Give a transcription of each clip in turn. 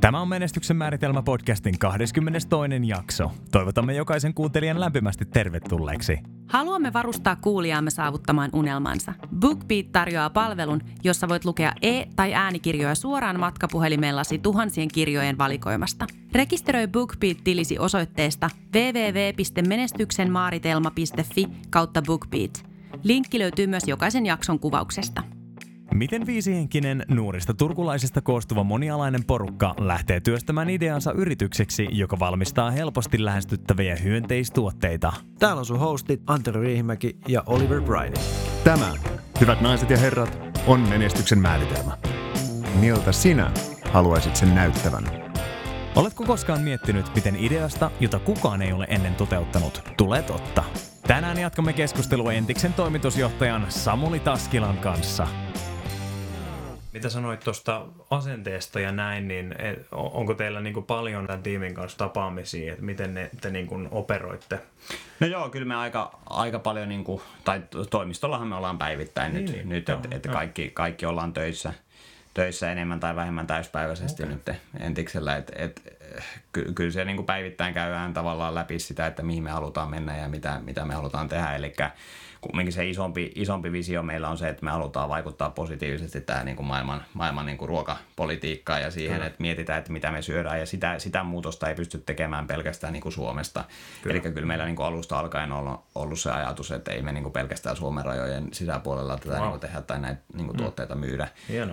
Tämä on Menestyksen määritelmä podcastin 22. jakso. Toivotamme jokaisen kuuntelijan lämpimästi tervetulleeksi. Haluamme varustaa kuulijaamme saavuttamaan unelmansa. BookBeat tarjoaa palvelun, jossa voit lukea e- tai äänikirjoja suoraan matkapuhelimellasi tuhansien kirjojen valikoimasta. Rekisteröi BookBeat-tilisi osoitteesta www.menestyksenmaaritelma.fi kautta BookBeat. Linkki löytyy myös jokaisen jakson kuvauksesta. Miten viisihenkinen nuorista turkulaisista koostuva monialainen porukka lähtee työstämään ideansa yritykseksi, joka valmistaa helposti lähestyttäviä hyönteistuotteita? Täällä on sun hostit Antero Riihimäki ja Oliver Bridey. Tämä, hyvät naiset ja herrat, on menestyksen määritelmä. Miltä sinä haluaisit sen näyttävän? Oletko koskaan miettinyt, miten ideasta, jota kukaan ei ole ennen toteuttanut, tulee totta? Tänään jatkamme keskustelua Entiksen toimitusjohtajan Samuli Taskilan kanssa – mitä sanoit tuosta asenteesta ja näin, niin onko teillä niin kuin paljon tämän tiimin kanssa tapaamisia, että miten ne, te niin kuin operoitte? No joo, kyllä me aika, aika paljon, niin kuin, tai toimistollahan me ollaan päivittäin niin, nyt, niin, nyt että et kaikki, kaikki ollaan töissä, töissä enemmän tai vähemmän täyspäiväisesti okay. nyt entiksellä. Et, et, ky, kyllä se niin kuin päivittäin käydään tavallaan läpi sitä, että mihin me halutaan mennä ja mitä, mitä me halutaan tehdä. Eli kumminkin se isompi, isompi visio meillä on se, että me halutaan vaikuttaa positiivisesti tähän niin kuin maailman, maailman niin kuin ruokapolitiikkaan ja siihen, Kyllä. että mietitään, että mitä me syödään ja sitä, sitä muutosta ei pysty tekemään pelkästään niin kuin Suomesta. Kyllä. Eli kyllä meillä niin kuin alusta alkaen on ollut, se ajatus, että ei me niin kuin pelkästään Suomen rajojen sisäpuolella tätä wow. niin kuin tehdä tai näitä niin kuin mm. tuotteita myydä.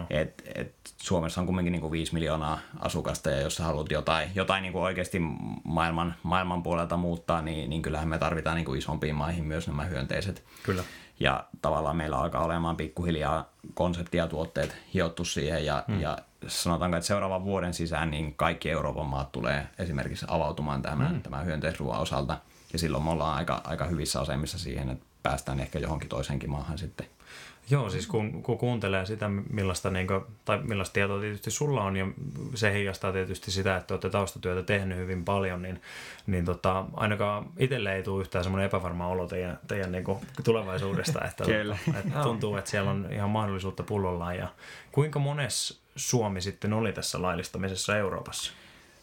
Et, et Suomessa on kumminkin niin kuin 5 miljoonaa asukasta ja jos sä haluat jotain, jotain niin kuin oikeasti maailman, maailman puolelta muuttaa, niin, niin kyllähän me tarvitaan niin kuin isompiin maihin myös nämä hyönteiset Kyllä. Ja tavallaan meillä alkaa olemaan pikkuhiljaa konseptia ja tuotteet hiottu siihen ja, hmm. ja sanotaanko, että seuraavan vuoden sisään niin kaikki Euroopan maat tulee esimerkiksi avautumaan tämän, hmm. tämän hyönteisruoan osalta. Ja silloin me ollaan aika, aika hyvissä asemissa siihen, että päästään ehkä johonkin toiseenkin maahan sitten. Joo, siis kun, kun kuuntelee sitä, millaista, niin kuin, tai millaista tietoa tietysti sulla on, ja se heijastaa tietysti sitä, että olette taustatyötä tehnyt hyvin paljon, niin, niin tota, ainakaan itselle ei tule yhtään semmoinen epävarma olo teidän, teidän niin kuin tulevaisuudesta, että, että tuntuu, että siellä on ihan mahdollisuutta pullollaan. Ja kuinka mones Suomi sitten oli tässä laillistamisessa Euroopassa?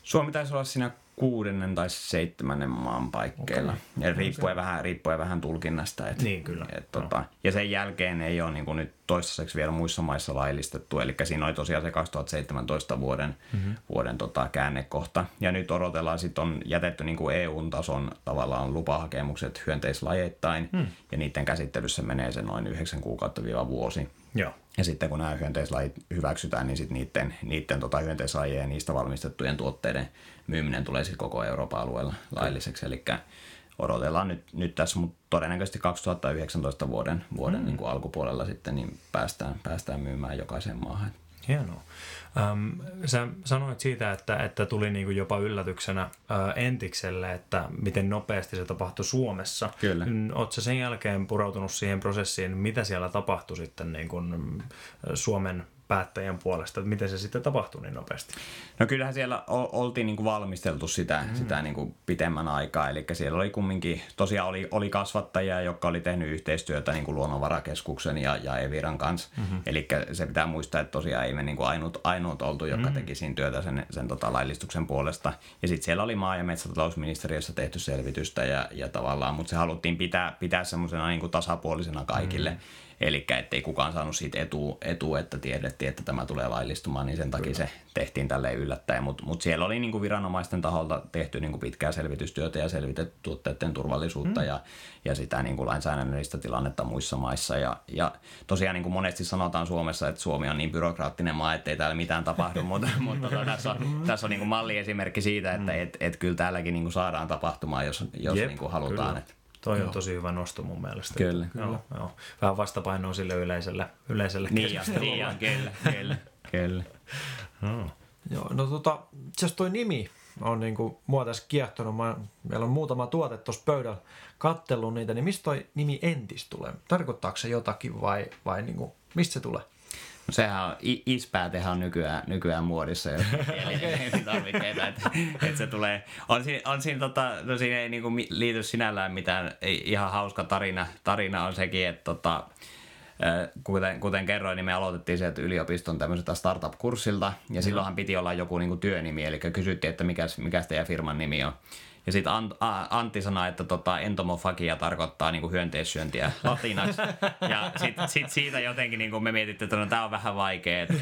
Suomi taisi olla siinä kuudennen tai seitsemännen maan paikkeilla. Okay. Ja riippuen, okay. vähän, riippuen vähän tulkinnasta. Et, niin, kyllä. Et, tota, no. Ja sen jälkeen ei ole niin kuin nyt toistaiseksi vielä muissa maissa laillistettu. Eli siinä oli tosiaan se 2017 vuoden, mm-hmm. vuoden tota, käännekohta. Ja nyt odotellaan, sitten on jätetty niin kuin EU-tason tavallaan lupahakemukset hyönteislajeittain. Mm. Ja niiden käsittelyssä menee se noin 9 kuukautta viiva vuosi. Joo. Ja sitten kun nämä hyönteislajit hyväksytään, niin sitten niiden, niiden tota hyönteislajien ja niistä valmistettujen tuotteiden myyminen tulee sitten koko Euroopan alueella lailliseksi. Eli odotellaan nyt, nyt tässä, mutta todennäköisesti 2019 vuoden, vuoden mm. niin kuin alkupuolella sitten niin päästään, päästään myymään jokaiseen maahan. Hienoa. Ähm, sä sanoit siitä, että, että tuli niinku jopa yllätyksenä äh, Entikselle, että miten nopeasti se tapahtui Suomessa. Kyllä. Oletko sen jälkeen pureutunut siihen prosessiin, mitä siellä tapahtui sitten niin kuin Suomen päättäjän puolesta, että miten se sitten tapahtui niin nopeasti? No kyllähän siellä oltiin niin kuin valmisteltu sitä, mm. sitä niin kuin pitemmän aikaa, eli siellä oli kumminkin, tosiaan oli, oli kasvattajia, jotka oli tehnyt yhteistyötä niin kuin Luonnonvarakeskuksen ja, ja Eviran kanssa, mm-hmm. eli se pitää muistaa, että tosiaan ei me niin kuin ainut, ainut oltu, joka mm. teki siinä työtä sen, sen tota laillistuksen puolesta, ja sitten siellä oli maa- ja metsätalousministeriössä tehty selvitystä ja, ja tavallaan, mutta se haluttiin pitää, pitää semmoisena niin kuin tasapuolisena kaikille, mm Eli ettei kukaan saanut siitä etu, etu, että tiedettiin, että tämä tulee laillistumaan, niin sen takia Kyllä. se tehtiin tälle yllättäen. Mutta mut siellä oli niinku viranomaisten taholta tehty niinku pitkää selvitystyötä ja selvitetty tuotteiden turvallisuutta mm. ja, ja sitä niinku lainsäädännöllistä tilannetta muissa maissa. Ja, ja tosiaan niinku monesti sanotaan Suomessa, että Suomi on niin byrokraattinen maa, ettei täällä mitään tapahdu, mutta, mutta tota, tässä on, tässä on niinku malliesimerkki siitä, että mm. et, et kyllä täälläkin niinku saadaan tapahtumaan, jos, jos Jep, niinku halutaan. Että Toi joo. on tosi hyvä nosto mun mielestä. Kyllä. Joo, kyllä. Joo. Vähän vastapainoa sille yleiselle, yleiselle niin, niin, kyllä, kyllä, kyllä. No. Joo, no tota, jos toi nimi on niinku mua tässä kiehtonut, mä, meillä on muutama tuote tuossa pöydällä kattellut niitä, niin mistä toi nimi Entis tulee? Tarkoittaako se jotakin vai, vai niinku, mistä se tulee? Sehän on, ispäätehän on nykyään, nykyään muodissa, jos tarvikkeita, että, että se tulee, on siinä, on siinä, tota, no siinä ei niinku liity sinällään mitään, ihan hauska tarina, tarina on sekin, että tota, kuten, kuten kerroin, niin me aloitettiin sieltä yliopiston tämmöiseltä startup-kurssilta, ja silloinhan piti olla joku niin kuin työnimi, eli kysyttiin, että mikä, mikä teidän firman nimi on. Ja sitten Antti sanoi, että tota, entomofagia tarkoittaa niinku hyönteissyöntiä latinaksi. Ja sitten sit siitä jotenkin niinku me mietittiin, että no, tämä on vähän vaikea, että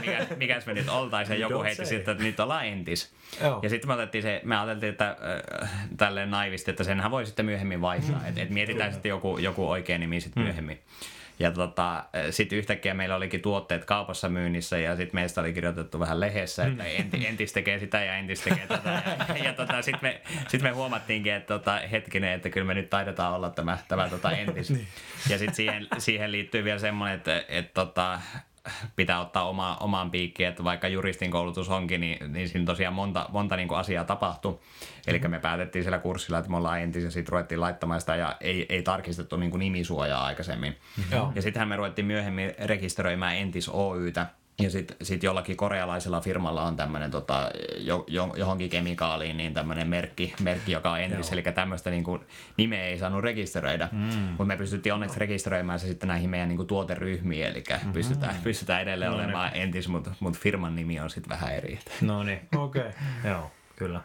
mikä, mikäs me nyt oltaisiin. Joku heitti sitten, että nyt ollaan entis. Joo. Ja sitten me, otettiin se, me ajateltiin, että äh, tälleen naivisti, että senhän voi sitten myöhemmin vaihtaa. Että et mietitään sitten joku, joku oikea nimi sitten mm. Ja tota, sitten yhtäkkiä meillä olikin tuotteet kaupassa myynnissä ja sitten meistä oli kirjoitettu vähän lehdessä, että mm. enti, entis tekee sitä ja entis tekee tätä. Ja, ja tota, sitten me, sit me huomattiinkin, että tota, hetkinen, että kyllä me nyt taidetaan olla tämä, tämä tota entis. Niin. Ja sitten siihen, siihen liittyy vielä semmoinen, että, että tota, pitää ottaa oma, omaan piikkiin, että vaikka juristin koulutus onkin, niin, niin siinä tosiaan monta, monta niin kuin asiaa tapahtui. Eli me päätettiin siellä kurssilla, että me ollaan entis ja sitten ruvettiin laittamaan sitä ja ei, ei tarkistettu niin kuin nimisuojaa aikaisemmin. Mm-hmm. Ja sittenhän me ruvettiin myöhemmin rekisteröimään Entis Oytä, ja sitten sit jollakin korealaisella firmalla on tämmöinen tota, jo, jo, johonkin kemikaaliin niin tämmöinen merkki, merkki, joka on entis, eli tämmöistä niinku, nimeä ei saanut rekisteröidä. Mm. Mutta me pystyttiin onneksi rekisteröimään se sitten näihin meidän niinku, tuoteryhmiin, eli mm-hmm. pystytään, pystytään edelleen no, olemaan niin. entis, mutta mut firman nimi on sitten vähän eri. No niin, okei. Okay. Joo, kyllä.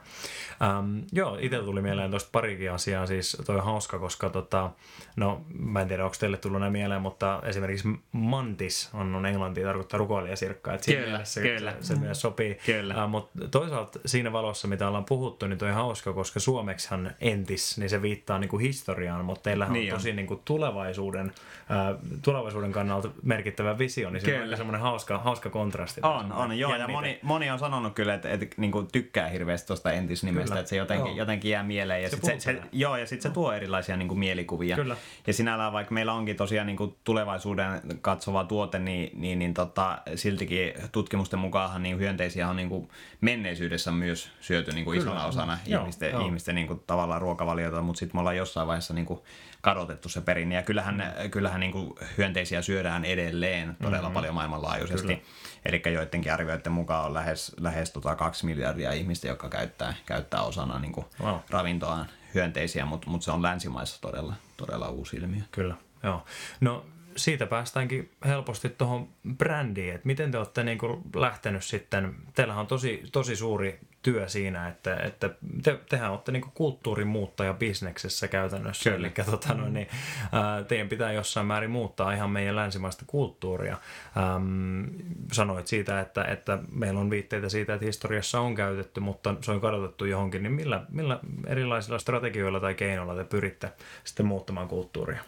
Um, joo, itse tuli mieleen tuosta parikin asiaa, siis toi on hauska, koska tota, no mä en tiedä, onko teille tullut näin mieleen, mutta esimerkiksi mantis on, on englantia tarkoittaa rukoilijasirkkaa, että kyllä, mielessä kyllä. Se, se myös sopii. Kyllä. Uh, mutta toisaalta siinä valossa, mitä ollaan puhuttu, niin toi on hauska, koska suomeksihan entis, niin se viittaa niinku historiaan, mutta teillähän niin on tosi niinku tulevaisuuden, uh, tulevaisuuden kannalta merkittävä visio, niin se on semmoinen hauska, hauska kontrasti. On, on, joo, ja moni, moni on sanonut kyllä, että, että, että niinku tykkää hirveästi tuosta entisnimestä, Kyllä. että se jotenkin, joo. jotenkin jää mieleen. Ja se, sit se, se, joo, ja sitten se tuo erilaisia niin kuin, mielikuvia. Kyllä. Ja sinällään vaikka meillä onkin tosiaan niin kuin, tulevaisuuden katsova tuote, niin, niin, niin tota, siltikin tutkimusten mukaan niin hyönteisiä on niin kuin, menneisyydessä myös syöty niin kuin, isona osana joo, ihmisten, joo. ihmisten niin kuin, tavallaan ruokavaliota, mutta sitten me ollaan jossain vaiheessa niin kuin, kadotettu se perinne. Ja kyllähän, mm. kyllähän niin kuin, hyönteisiä syödään edelleen todella mm-hmm. paljon maailmanlaajuisesti. Eli joidenkin arvioiden mukaan on lähes, lähes tota kaksi miljardia ihmistä, jotka käyttää, käyttää osana niin kuin wow. ravintoaan hyönteisiä, mutta mut se on länsimaissa todella, todella uusi ilmiö. Kyllä, joo. No siitä päästäänkin helposti tuohon brändiin, että miten te olette niin lähtenyt sitten, teillähän on tosi, tosi suuri työ siinä, että, että te, tehän olette niin kulttuurin muuttaja bisneksessä käytännössä. Kyllä. Eli tota, no, niin, ää, teidän pitää jossain määrin muuttaa ihan meidän länsimaista kulttuuria. Ähm, sanoit siitä, että, että meillä on viitteitä siitä, että historiassa on käytetty, mutta se on kadotettu johonkin. Niin millä, millä erilaisilla strategioilla tai keinoilla te pyritte sitten muuttamaan kulttuuria?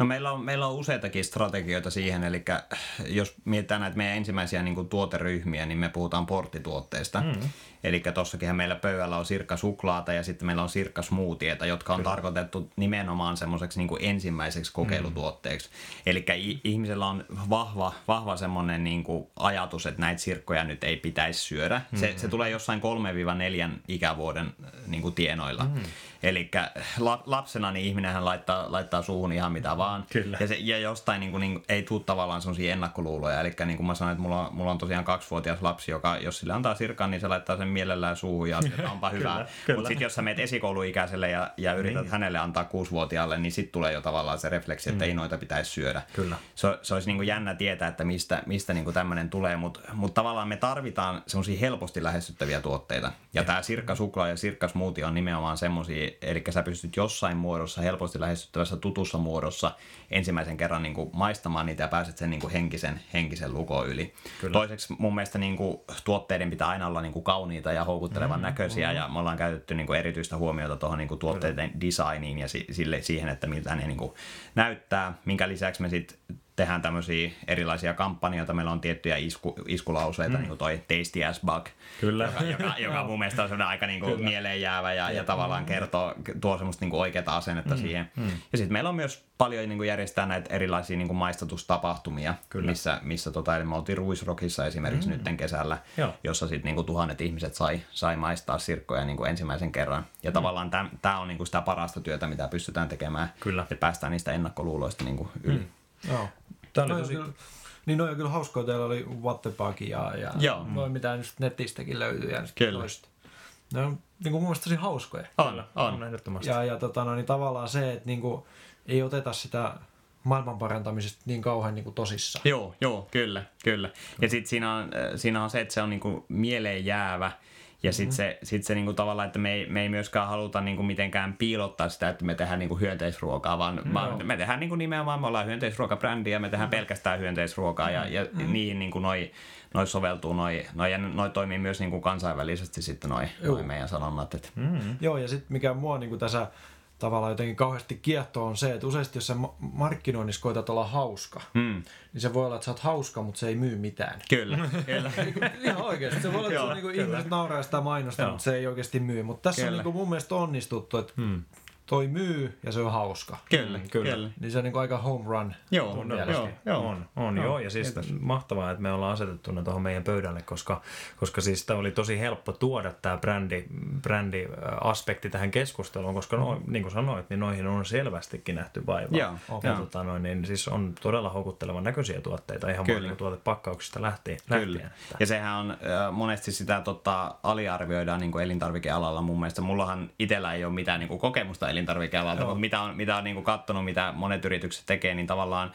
No meillä on, meillä on useitakin strategioita siihen, eli jos mietitään näitä meidän ensimmäisiä niin kuin tuoteryhmiä, niin me puhutaan porttituotteista. Mm. Eli tossakin meillä pöydällä on sirkka suklaata ja sitten meillä on sirkka smoothieta, jotka on Kyllä. tarkoitettu nimenomaan semmoiseksi niin kuin ensimmäiseksi kokeilutuotteeksi. Mm. Eli ihmisellä on vahva, vahva semmoinen niin kuin ajatus, että näitä sirkkoja nyt ei pitäisi syödä. Mm. Se, se tulee jossain 3-4 ikävuoden niin kuin tienoilla. Mm. Eli lapsena niin ihminenhän laittaa, laittaa suuhun ihan mitä vaan. Kyllä. Ja, se, ja jostain niin kuin, niin, ei tule tavallaan sellaisia ennakkoluuloja. Eli niin kuin mä sanoin, että mulla on, mulla on tosiaan kaksivuotias lapsi, joka jos sille antaa sirkan, niin se laittaa sen mielellään suuhun ja että onpa hyvä. Mutta sitten jos sä meet esikouluikäiselle ja, ja yrität niin. hänelle antaa kuusivuotiaalle, niin sitten tulee jo tavallaan se refleksi, että mm. ei noita pitäisi syödä. Kyllä. Se, se olisi niin kuin jännä tietää, että mistä, mistä niin kuin tämmöinen tulee, mutta mut tavallaan me tarvitaan semmoisia helposti lähestyttäviä tuotteita. Ja tämä sirkka suklaa ja sirkka smoothie on nimenomaan semmoisia, eli sä pystyt jossain muodossa, helposti lähestyttävässä tutussa muodossa ensimmäisen kerran niin kuin maistamaan niitä ja pääset sen niin kuin henkisen, henkisen lukoon yli. Kyllä. Toiseksi mun mielestä niin kuin, tuotteiden pitää aina olla niin kuin kauniita ja houkuttelevan mm, näköisiä mm. ja me ollaan käytetty niin kuin erityistä huomiota tuohon niin kuin tuotteiden Kyllä. designiin ja sille, siihen, että miltä ne niin kuin näyttää, minkä lisäksi me sitten tehdään tämmöisiä erilaisia kampanjoita. Meillä on tiettyjä isku, iskulauseita, mm. niin kuin toi Tasty as Bug, Kyllä. joka, joka, joka mun mielestä on aika niin kuin mieleen jäävä ja, ja tavallaan kertoo, tuo semmoista niin kuin oikeaa asennetta mm. siihen. Mm. Ja sitten meillä on myös paljon niin kuin järjestää näitä erilaisia niin kuin maistatustapahtumia, Kyllä. missä, missä tota, eli me oltiin Ruisrockissa esimerkiksi mm. nyt kesällä, Joo. jossa sitten niin kuin tuhannet ihmiset sai, sai maistaa sirkkoja niin kuin ensimmäisen kerran. Ja mm. tavallaan tämä on niin kuin sitä parasta työtä, mitä pystytään tekemään, Kyllä. että päästään niistä ennakkoluuloista niin kuin yli. Mm. Joo. Tämä oli tosi... Kyllä, niin noin kyllä hauskaa. Teillä oli Wattepag ja, ja Joo. noin mitä nyt netistäkin löytyy. Ja kyllä. Toista. Ne on niin kuin mun mielestä tosi hauskoja. On, on, on ehdottomasti. Ja, ja tota, no, niin tavallaan se, että niin kuin, ei oteta sitä maailman parantamisesta niin kauhean niin kuin tosissaan. Joo, joo, kyllä, kyllä. Ja sitten siinä on, äh, siinä on se, että se on niinku mieleen jäävä. Ja sitten se, sit se niinku tavallaan, että me ei, me ei myöskään haluta niinku mitenkään piilottaa sitä, että me tehdään niinku hyönteisruokaa, vaan, Mm. vaan me tehdään niinku nimenomaan, me ollaan hyönteisruokabrändi ja me tehdään pelkästään hyönteisruokaa ja, ja Mm. niihin niinku noi, noi soveltuu noi, noi, ja noi toimii myös niinku kansainvälisesti sitten noi, noi meidän sanonnat. Et, Mm. Joo, ja sitten mikä mua niin kuin tässä tavallaan jotenkin kauheasti kiehtoo on se, että useasti jos sä ma- markkinoinnissa koetat olla hauska, mm, niin se voi olla, että sä oot hauska, mutta se ei myy mitään. kyllä, kyllä. Ihan oikeasti. Se voi olla, että se Joo, on, niin kuin, kyllä. ihmiset nauraa sitä mainosta, Joo. mutta se ei oikeasti myy. Mutta tässä on Kyllä. niin kuin mun mielestä onnistuttu, että Mm. Toi myy ja se on hauska. Kyllä, Mm, kyllä. kyllä. Niin se on niin kuin aika home run. Joo, mun joo, mielestä. joo, joo. On, on joo. Ja siis mahtavaa, että me ollaan asetettu ne tuohon meidän pöydälle, koska, koska siis tämä oli tosi helppo tuoda tämä brändi, brändi-aspekti tähän keskusteluun, koska no, niin kuin sanoit, niin noihin on selvästikin nähty vaivaa. Joo, ja joo. tota, noin, niin siis on todella houkuttelevan näköisiä tuotteita ihan Kyllä. tuotepakkauksista lähtien. Kyllä. lähtien että. Ja sehän on äh, monesti sitä tota, aliarvioidaan niin kuin elintarvikealalla mun mielestä. Mullahan itsellä ei ole mitään niin kuin kokemusta elintarvikealalta, mutta mitä on, mitä on niin kuin katsonut, mitä monet yritykset tekee, niin tavallaan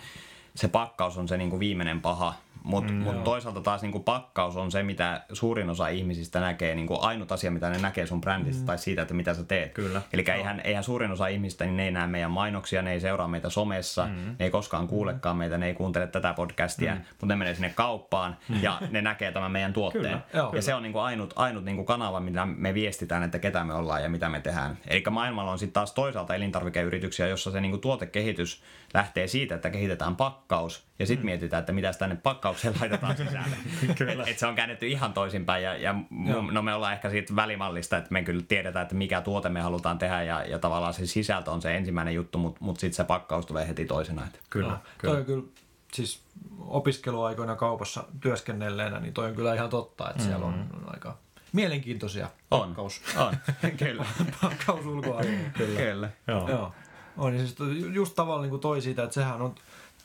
se pakkaus on se niin kuin viimeinen paha. Mutta mm, mut toisaalta taas niin kuin pakkaus on se, mitä suurin osa ihmisistä näkee, niin kuin ainut asia, mitä ne näkee sun brändistä mm. tai siitä, että mitä sä teet. Kyllä. Eli eihän, eihän suurin osa ihmisistä, niin ne ei näe meidän mainoksia, ne ei seuraa meitä somessa, mm. ne ei koskaan kuulekaan meitä, ne ei kuuntele tätä podcastia, mm. mutta ne menee sinne kauppaan ja ne näkee tämän meidän tuotteen. Kyllä, joo. ja se on niin kuin ainut, ainut niin kuin kanava, mitä me viestitään, että ketä me ollaan ja mitä me tehdään. Eli maailmalla on sitten taas toisaalta elintarvikeyrityksiä, jossa se niin kuin tuotekehitys lähtee siitä, että kehitetään pakkaus ja sitten mm. mietitään, että mitä tänne pakkaukseen laitetaan sisälle. et, et se on käännetty ihan toisinpäin ja, ja mun, no me ollaan ehkä siitä välimallista, että me kyllä tiedetään, että mikä tuote me halutaan tehdä ja, ja tavallaan se sisältö on se ensimmäinen juttu, mutta mut sitten se pakkaus tulee heti toisena. Et. Kyllä, Joo. kyllä. Toi on kyllä, siis opiskeluaikoina kaupassa työskennelleenä, niin toi on kyllä ihan totta, että siellä on, on aika mielenkiintoisia On, pakkaus, on, kyllä, pakkaus ulkoalueella. kyllä. kyllä. Joo. Joo. On, niin siis just tavallaan niin kuin toi siitä, että sehän on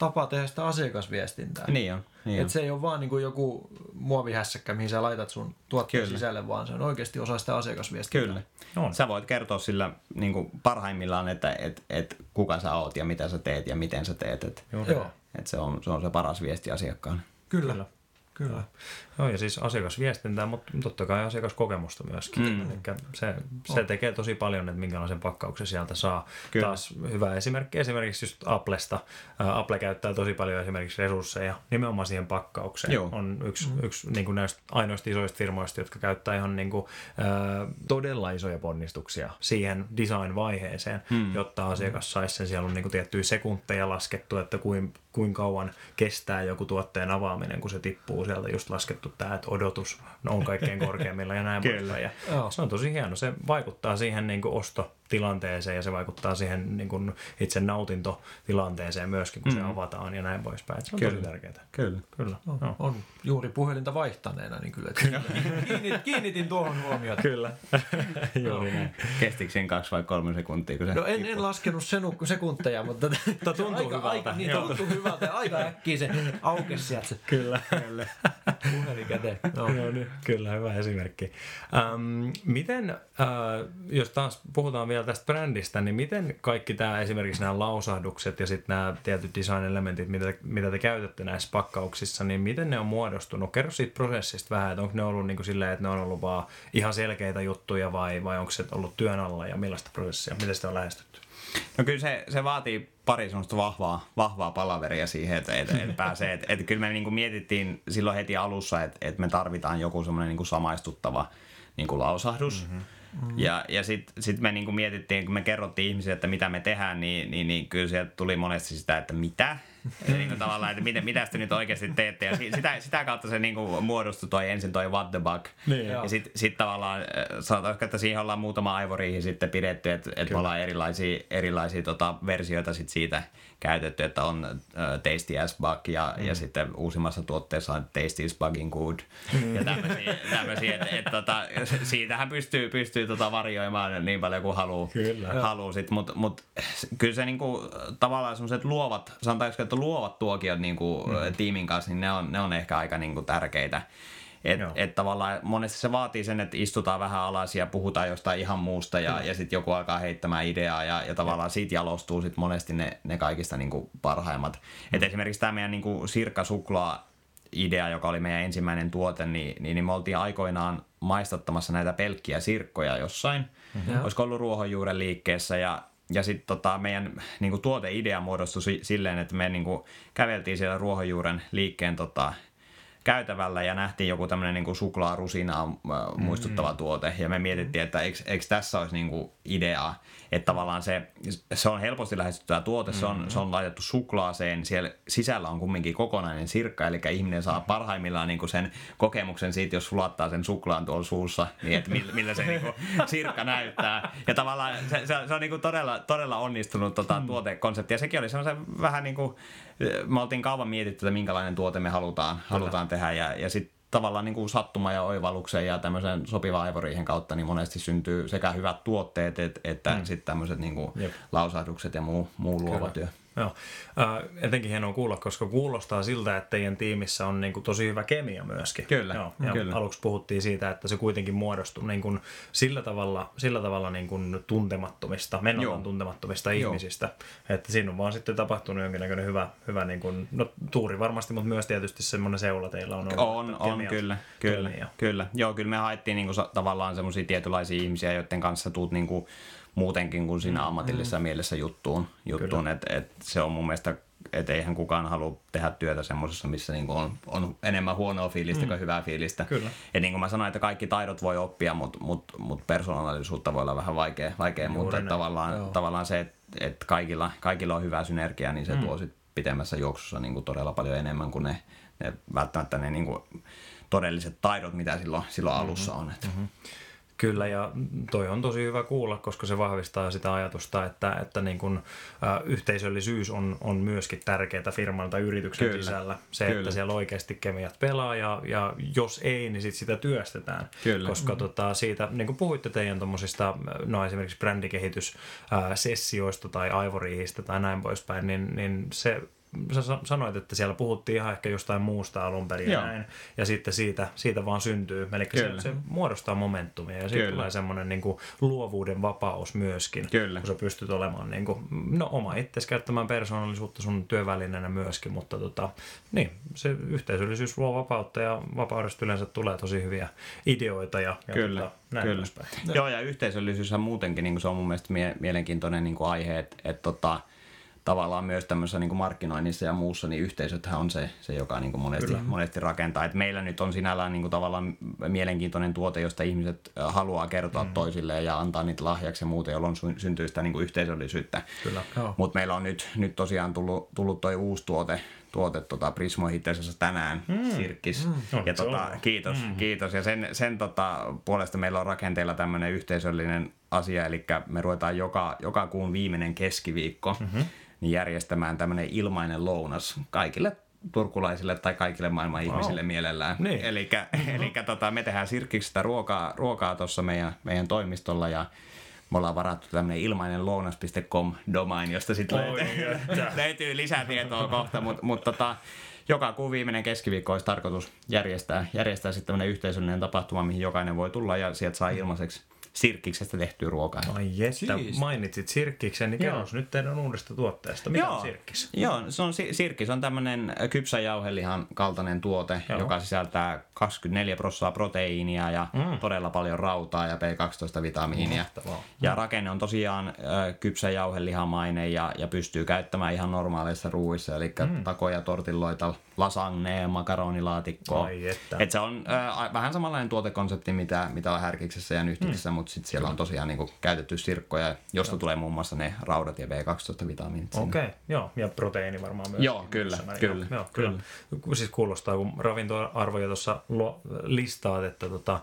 tapa tehdä sitä asiakasviestintää. Niin on. Niin on. Et se ei ole vaan niin kuin joku muovihässäkkä, mihin sä laitat sun tuotteen Kyllä. sisälle, vaan se on oikeasti osa sitä asiakasviestintää. Kyllä. On. Sä voit kertoa sillä niin kuin parhaimmillaan, että et, et kuka sä oot ja mitä sä teet ja miten sä teet. Et, Joo, et se, on, se on se paras viesti asiakkaalle. kyllä. kyllä. Kyllä. Joo, ja siis asiakasviestintää, mutta totta kai asiakaskokemusta myöskin. Mm. Eli se, se tekee tosi paljon, että minkälaisen pakkauksen sieltä saa. Kyllä. Taas hyvä esimerkki esimerkiksi just Applesta. Apple käyttää tosi paljon esimerkiksi resursseja nimenomaan siihen pakkaukseen. Joo. On yksi, mm. yksi niin kuin näistä ainoista isoista firmoista, jotka käyttää ihan niin kuin, todella isoja ponnistuksia siihen design-vaiheeseen, mm. jotta asiakas saisi sen. Siellä on niin kuin tiettyjä sekunteja laskettu, että kuin, kuinka kauan kestää joku tuotteen avaaminen, kun se tippuu sieltä just laskettu tämä, että odotus on kaikkein korkeimmilla ja näin Kyllä. poispäin. Ja. Se on tosi hieno. Se vaikuttaa siihen niin kuin ostotilanteeseen ja se vaikuttaa siihen niin kuin itse nautintotilanteeseen myöskin, kun mm. se avataan ja näin poispäin. Se on Kyllä. tosi tärkeää. Kyllä. Kyllä. On, Joo. on juuri puhelinta vaihtaneena, niin kyllä. Kiinnitin, kiinnitin tuohon huomiota. Kyllä. Juuri näin. Kestikö siinä kaksi vai kolme sekuntia? Kun se No en, en laskenut senu, sekunteja, mutta Mutta tuntuu aika, hyvältä. Aika, niin, Joo. tuntuu hyvältä ja aika äkkiä se aukesi sieltä se Kyllä. puhelin käteen. No. No niin, kyllä, hyvä esimerkki. Ähm, miten, äh, jos taas puhutaan vielä tästä brändistä, niin miten kaikki tämä esimerkiksi nämä lausahdukset ja sitten nämä tietyt design-elementit, mitä, te- mitä te käytätte näissä pakkauksissa, niin miten ne on muodostunut? Kerro siitä prosessista vähän, että onko ne ollut niin kuin silleen, että ne on ollut vaan ihan selkeitä juttuja vai, vai onko se ollut työn alla ja millaista prosessia, miten sitä on lähestytty? No kyllä se, se vaatii pari semmoista vahvaa, vahvaa palaveria siihen, että, että, että pääsee. Että, että kyllä me niin kuin mietittiin silloin heti alussa, että, että me tarvitaan joku semmoinen niin kuin samaistuttava niin kuin lausahdus. Mm-hmm. Ja, ja sitten sit me niin kuin mietittiin, kun me kerrottiin ihmisille, että mitä me tehdään, niin, niin, niin kyllä sieltä tuli monesti sitä, että mitä? Niin kuin tavallaan, että mitä, mitä te nyt oikeasti teette. Ja si- sitä, sitä kautta se niin kuin muodostui toi ensin toi what the bug. Niin. ja sitten sit tavallaan, äh, sanotaanko, että siihen ollaan muutama aivoriihi sitten pidetty, että, että me ollaan erilaisia, erilaisia tota, versioita sit siitä käytetty, että on äh, tasty as bug ja, mm. ja sitten uusimmassa tuotteessa on tasty is bugging good mm. ja tämmöisiä, tämmöisiä että et, tota, siitähän pystyy, pystyy tota varjoimaan niin paljon kuin haluaa, Kyllä. haluu sit, mutta mut, kyllä se niinku, tavallaan semmoiset luovat, sanotaanko, että luovat tuokiot niinku, mm. tiimin kanssa, niin ne on, ne on ehkä aika niinku, tärkeitä. Että Joo. et tavallaan monesti se vaatii sen, että istutaan vähän alas ja puhutaan jostain ihan muusta ja, ja sitten joku alkaa heittämään ideaa ja, ja tavallaan siitä jalostuu sit monesti ne, ne kaikista niinku parhaimmat. Mm. Et esimerkiksi tämä meidän niinku Sirkka Suklaa idea, joka oli meidän ensimmäinen tuote, niin, niin, niin me oltiin aikoinaan maistattamassa näitä pelkkiä sirkkoja jossain. Mm-hmm. Olisiko ollut ruohonjuuren liikkeessä ja ja sitten tota, meidän niinku, tuoteidea muodostui si- silleen, että me niinku, käveltiin siellä ruohonjuuren liikkeen tota, käytävällä ja nähtiin joku tämmöinen niinku suklaarusinaa äh, muistuttava tuote. Ja me mietittiin, että eikö, eikö tässä olisi niinku ideaa, että tavallaan se, se on helposti lähestyttävä tuote, se on, se on laitettu suklaaseen, siellä sisällä on kumminkin kokonainen sirkka, eli ihminen saa parhaimmillaan niinku sen kokemuksen siitä, jos sulattaa sen suklaan tuolla suussa, niin että millä, millä se niinku sirkka näyttää. Ja tavallaan se, se, se on niinku todella, todella onnistunut tota, tuotekonsepti, ja sekin oli semmoisen vähän niin kuin, me oltiin kauan mietitty, että minkälainen tuote me halutaan, halutaan tehdä, ja, ja sitten tavallaan niin kuin sattuma ja oivalluksen ja tämmöisen sopivan aivoriihen kautta niin monesti syntyy sekä hyvät tuotteet et, että mm. sitten tämmöiset niin kuin lausahdukset ja muu, muu luova Kyllä. työ. Joo. Äh, etenkin hienoa kuulla, koska kuulostaa siltä, että teidän tiimissä on niin kuin, tosi hyvä kemia myöskin. Kyllä, Joo, ja kyllä. Aluksi puhuttiin siitä, että se kuitenkin muodostui niin kuin, sillä tavalla, sillä tavalla niin kuin, tuntemattomista, mennallaan tuntemattomista Joo. ihmisistä. Että siinä on vaan sitten tapahtunut jonkinnäköinen hyvä, hyvä niin kuin, no, tuuri varmasti, mutta myös tietysti semmoinen seula teillä on ollut. On, on kyllä, kyllä, kyllä. Joo, kyllä me haettiin niinku sa- tavallaan semmoisia tietynlaisia ihmisiä, joiden kanssa tuut niinku muutenkin kuin siinä ammatillisessa mm. mielessä juttuun. juttuun. että et se on mun mielestä, että eihän kukaan halua tehdä työtä semmoisessa, missä niinku on, on enemmän huonoa fiilistä mm. kuin hyvää fiilistä. Kyllä. Ja niin kuin mä sanoin, että kaikki taidot voi oppia, mutta mut, mut persoonallisuutta voi olla vähän vaikea, vaikea mutta tavallaan, tavallaan se, että et kaikilla, kaikilla on hyvä synergia, niin se mm. tuo sit pitemmässä juoksussa niin kuin todella paljon enemmän kuin ne, ne välttämättä ne niin kuin todelliset taidot, mitä silloin, silloin alussa on. Että. Mm-hmm. Kyllä, ja toi on tosi hyvä kuulla, koska se vahvistaa sitä ajatusta, että, että niin kun, ä, yhteisöllisyys on, on myöskin tärkeää firman tai yrityksen Kyllä, sisällä. Se, kyllä. että siellä oikeasti kemiat pelaa, ja, ja jos ei, niin sit sitä työstetään. Kyllä. Koska tota, siitä, niin kuin puhuitte teidän tuommoisista, no esimerkiksi brändikehityssessioista tai aivoriihistä tai näin poispäin, niin, niin se sä sa- sanoit, että siellä puhuttiin ihan ehkä jostain muusta alun perin ja näin, ja sitten siitä, siitä vaan syntyy. Eli se, se muodostaa momentumia ja siitä Kyllä. tulee semmoinen niin kuin luovuuden vapaus myöskin, Kyllä. kun sä pystyt olemaan niin kuin, no, oma itsesi käyttämään persoonallisuutta sun työvälineenä myöskin, mutta tota, niin, se yhteisöllisyys luo vapautta ja vapaudesta yleensä tulee tosi hyviä ideoita ja, ja Kyllä, tota, näin kyllä. Joo, ja yhteisöllisyyshän muutenkin niin kuin se on mun mielestä mie- mielenkiintoinen niin kuin aihe, että et, tota, tavallaan myös tämmöisessä niin kuin markkinoinnissa ja muussa, niin yhteisöthän on se, se joka niin kuin monesti, monesti rakentaa. Et meillä nyt on sinällään niin kuin tavallaan mielenkiintoinen tuote, josta ihmiset haluaa kertoa mm. toisilleen ja antaa niitä lahjaksi ja muuta, jolloin sy- syntyy sitä niin kuin yhteisöllisyyttä. Mutta meillä on nyt, nyt tosiaan tullut, tullut toi uusi tuote, tuote tota Prismo itse asiassa tänään, mm. Sirkis. Mm. Ja Onneksi tota, kiitos, mm. kiitos. Ja sen, sen tota, puolesta meillä on rakenteella tämmöinen yhteisöllinen asia, eli me ruvetaan joka, joka kuun viimeinen keskiviikko mm-hmm. Niin järjestämään tämmöinen ilmainen lounas kaikille turkulaisille tai kaikille maailman wow. ihmisille mielellään. Niin. Eli mm-hmm. tota, me tehdään Sirkiksestä ruokaa, ruokaa tuossa meidän, meidän toimistolla ja me ollaan varattu tämmöinen ilmainen lounas.com domain, josta sitten löytyy, löytyy lisätietoa kohta, mutta mut tota, joka kuun viimeinen keskiviikko olisi tarkoitus järjestää, järjestää sitten tämmöinen yhteisöllinen tapahtuma, mihin jokainen voi tulla ja sieltä saa ilmaiseksi sirkkiksestä tehtyä ruokaa. Ai että, Siisti. mainitsit Sirkkiksen, niin Joo. kerros nyt teidän uudesta tuotteesta. Mikä on Sirkkis? Joo, se on, si- sirkkis on tämmöinen kypsä jauhelihan kaltainen tuote, Joo. joka sisältää 24 prosenttia proteiinia ja mm. todella paljon rautaa ja B12-vitamiinia. Mahtavaa. Ja rakenne on tosiaan äh, kypsä jauhelihamainen ja, ja pystyy käyttämään ihan normaaleissa ruuissa, eli mm. takoja, tortilloita, lasagne, makaronilaatikkoa. Et se on äh, vähän samanlainen tuotekonsepti, mitä, mitä on härkiksessä ja nyhtiksessä, mm. mutta sitten siellä on tosiaan niinku käytetty sirkkoja, josta tulee muun muassa ne raudat ja B12-vitamiinit. sinne. Okei, okay, joo. Ja proteiini varmaan myös. Joo, kyllä, kyllä, Joo, kyllä. kyllä. Siis kuulostaa, kun ravintoarvoja tuossa listaat, että tota,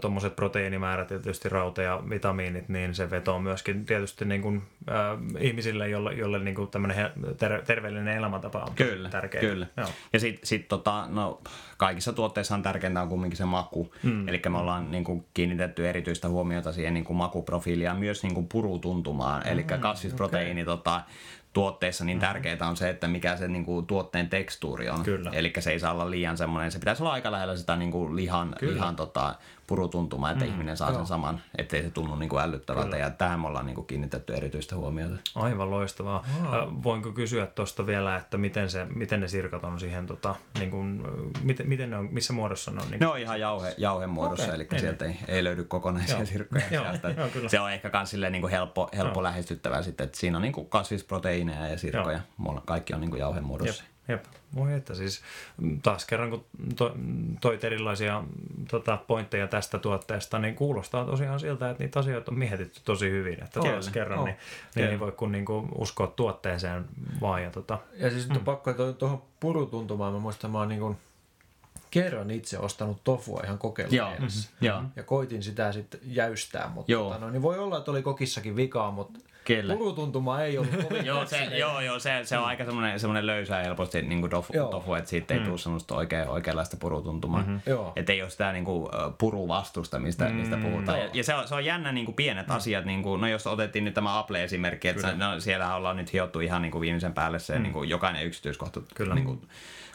tuommoiset proteiinimäärät ja tietysti rauta ja vitamiinit, niin se vetoo myöskin tietysti niin kuin, äh, ihmisille, jolle, jolle niin kuin tämmöinen ter- terveellinen elämäntapa on Kyllä, tärkeä. kyllä. Joo. Ja sitten sit, tota, no, kaikissa tuotteissahan tärkeintä on kumminkin se maku. Mm. Eli me ollaan niin kuin, kiinnitetty erityistä huomiota siihen niin kuin, makuprofiiliin ja myös niin kuin, purutuntumaan. Eli kasvisproteiini okay. tota, tuotteissa, niin tärkeää on se, että mikä se niin kuin, tuotteen tekstuuri on. Eli se ei saa olla liian semmoinen, se pitäisi olla aika lähellä sitä niin kuin lihan, lihan tota, purutuntumaa, että mm. ihminen saa sen saman, ettei se tunnu niin kuin älyttävältä. Kyllä. Ja tähän me ollaan niin kuin, kiinnitetty erityistä huomiota. Aivan loistavaa. Wow. Voinko kysyä tuosta vielä, että miten, se, miten ne sirkat on siihen, tota, niin kuin, miten, miten ne on, missä muodossa ne on? Niin Ne on ihan jauhe, jauhe muodossa, okay. eli niin. sieltä ei, ei löydy kokonaisia Joo. sirkkoja. Joo. Joo, kyllä. se on ehkä myös niin kuin helppo, helppo lähestyttävää sitten, että siinä on niin kuin kasvisproteiineja ja sirkkoja. Joo. Kaikki on niin kuin jauhe muodossa. Jep. Jep. Voi että siis taas kerran kun to, toit erilaisia tota, pointteja tästä tuotteesta, niin kuulostaa tosiaan siltä, että niitä asioita on mietitty tosi hyvin. Että taas kerran oh. niin, niin ei voi kun niinku uskoa tuotteeseen vaan. Ja, tota, ja siis mm. pakko tuohon purutuntumaan, mä muistan, mä oon niin kuin kerran itse ostanut tofua ihan kokeilumielessä. Mm-hmm. Ja koitin sitä sitten jäystää, mutta Joo. Tota, no, niin voi olla, että oli kokissakin vikaa, mutta Kelle? Purutuntuma ei ollut kovin joo, se, joo, joo, se, se on aika semmoinen, semmoinen löysä helposti niin kuin tofu, tofu, että siitä ei mm. tule semmoista oikea, oikeanlaista purutuntumaa. Mm-hmm. Että ei ole sitä niin kuin, puruvastusta, mistä, mm, mistä puhutaan. Ja, ja se, on, se on jännä niin kuin pienet mm. asiat, niin kuin, no jos otettiin nyt tämä Apple-esimerkki, että no, siellä ollaan nyt hiottu ihan niin kuin viimeisen päälle se mm. niin kuin, jokainen yksityiskohta Kyllä. Niin kuin,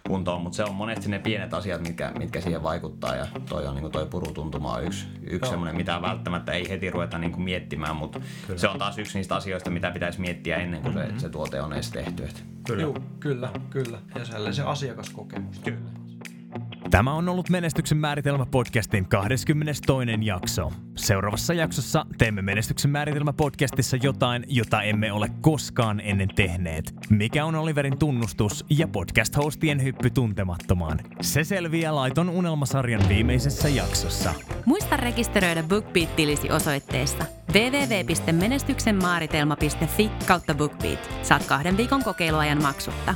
kuntoon, mutta se on monesti ne pienet asiat, mitkä, mitkä siihen vaikuttaa ja toi on niin kuin toi purutuntuma on yksi, yksi semmoinen, mitä välttämättä ei heti ruveta niin kuin miettimään, mutta kyllä. se on taas yksi niistä asioista, mitä pitäisi miettiä ennen kuin mm-hmm. se, se tuote on edes tehty. Kyllä. Juu, kyllä, kyllä. Ja sellainen asiakaskokemus. Kyllä. Tämä on ollut Menestyksen määritelmä podcastin 22. jakso. Seuraavassa jaksossa teemme Menestyksen määritelmä podcastissa jotain, jota emme ole koskaan ennen tehneet. Mikä on Oliverin tunnustus ja podcast-hostien hyppy tuntemattomaan? Se selviää Laiton unelmasarjan viimeisessä jaksossa. Muista rekisteröidä BookBeat-tilisi osoitteesta www.menestyksenmaaritelma.fi kautta BookBeat. Saat kahden viikon kokeiluajan maksutta.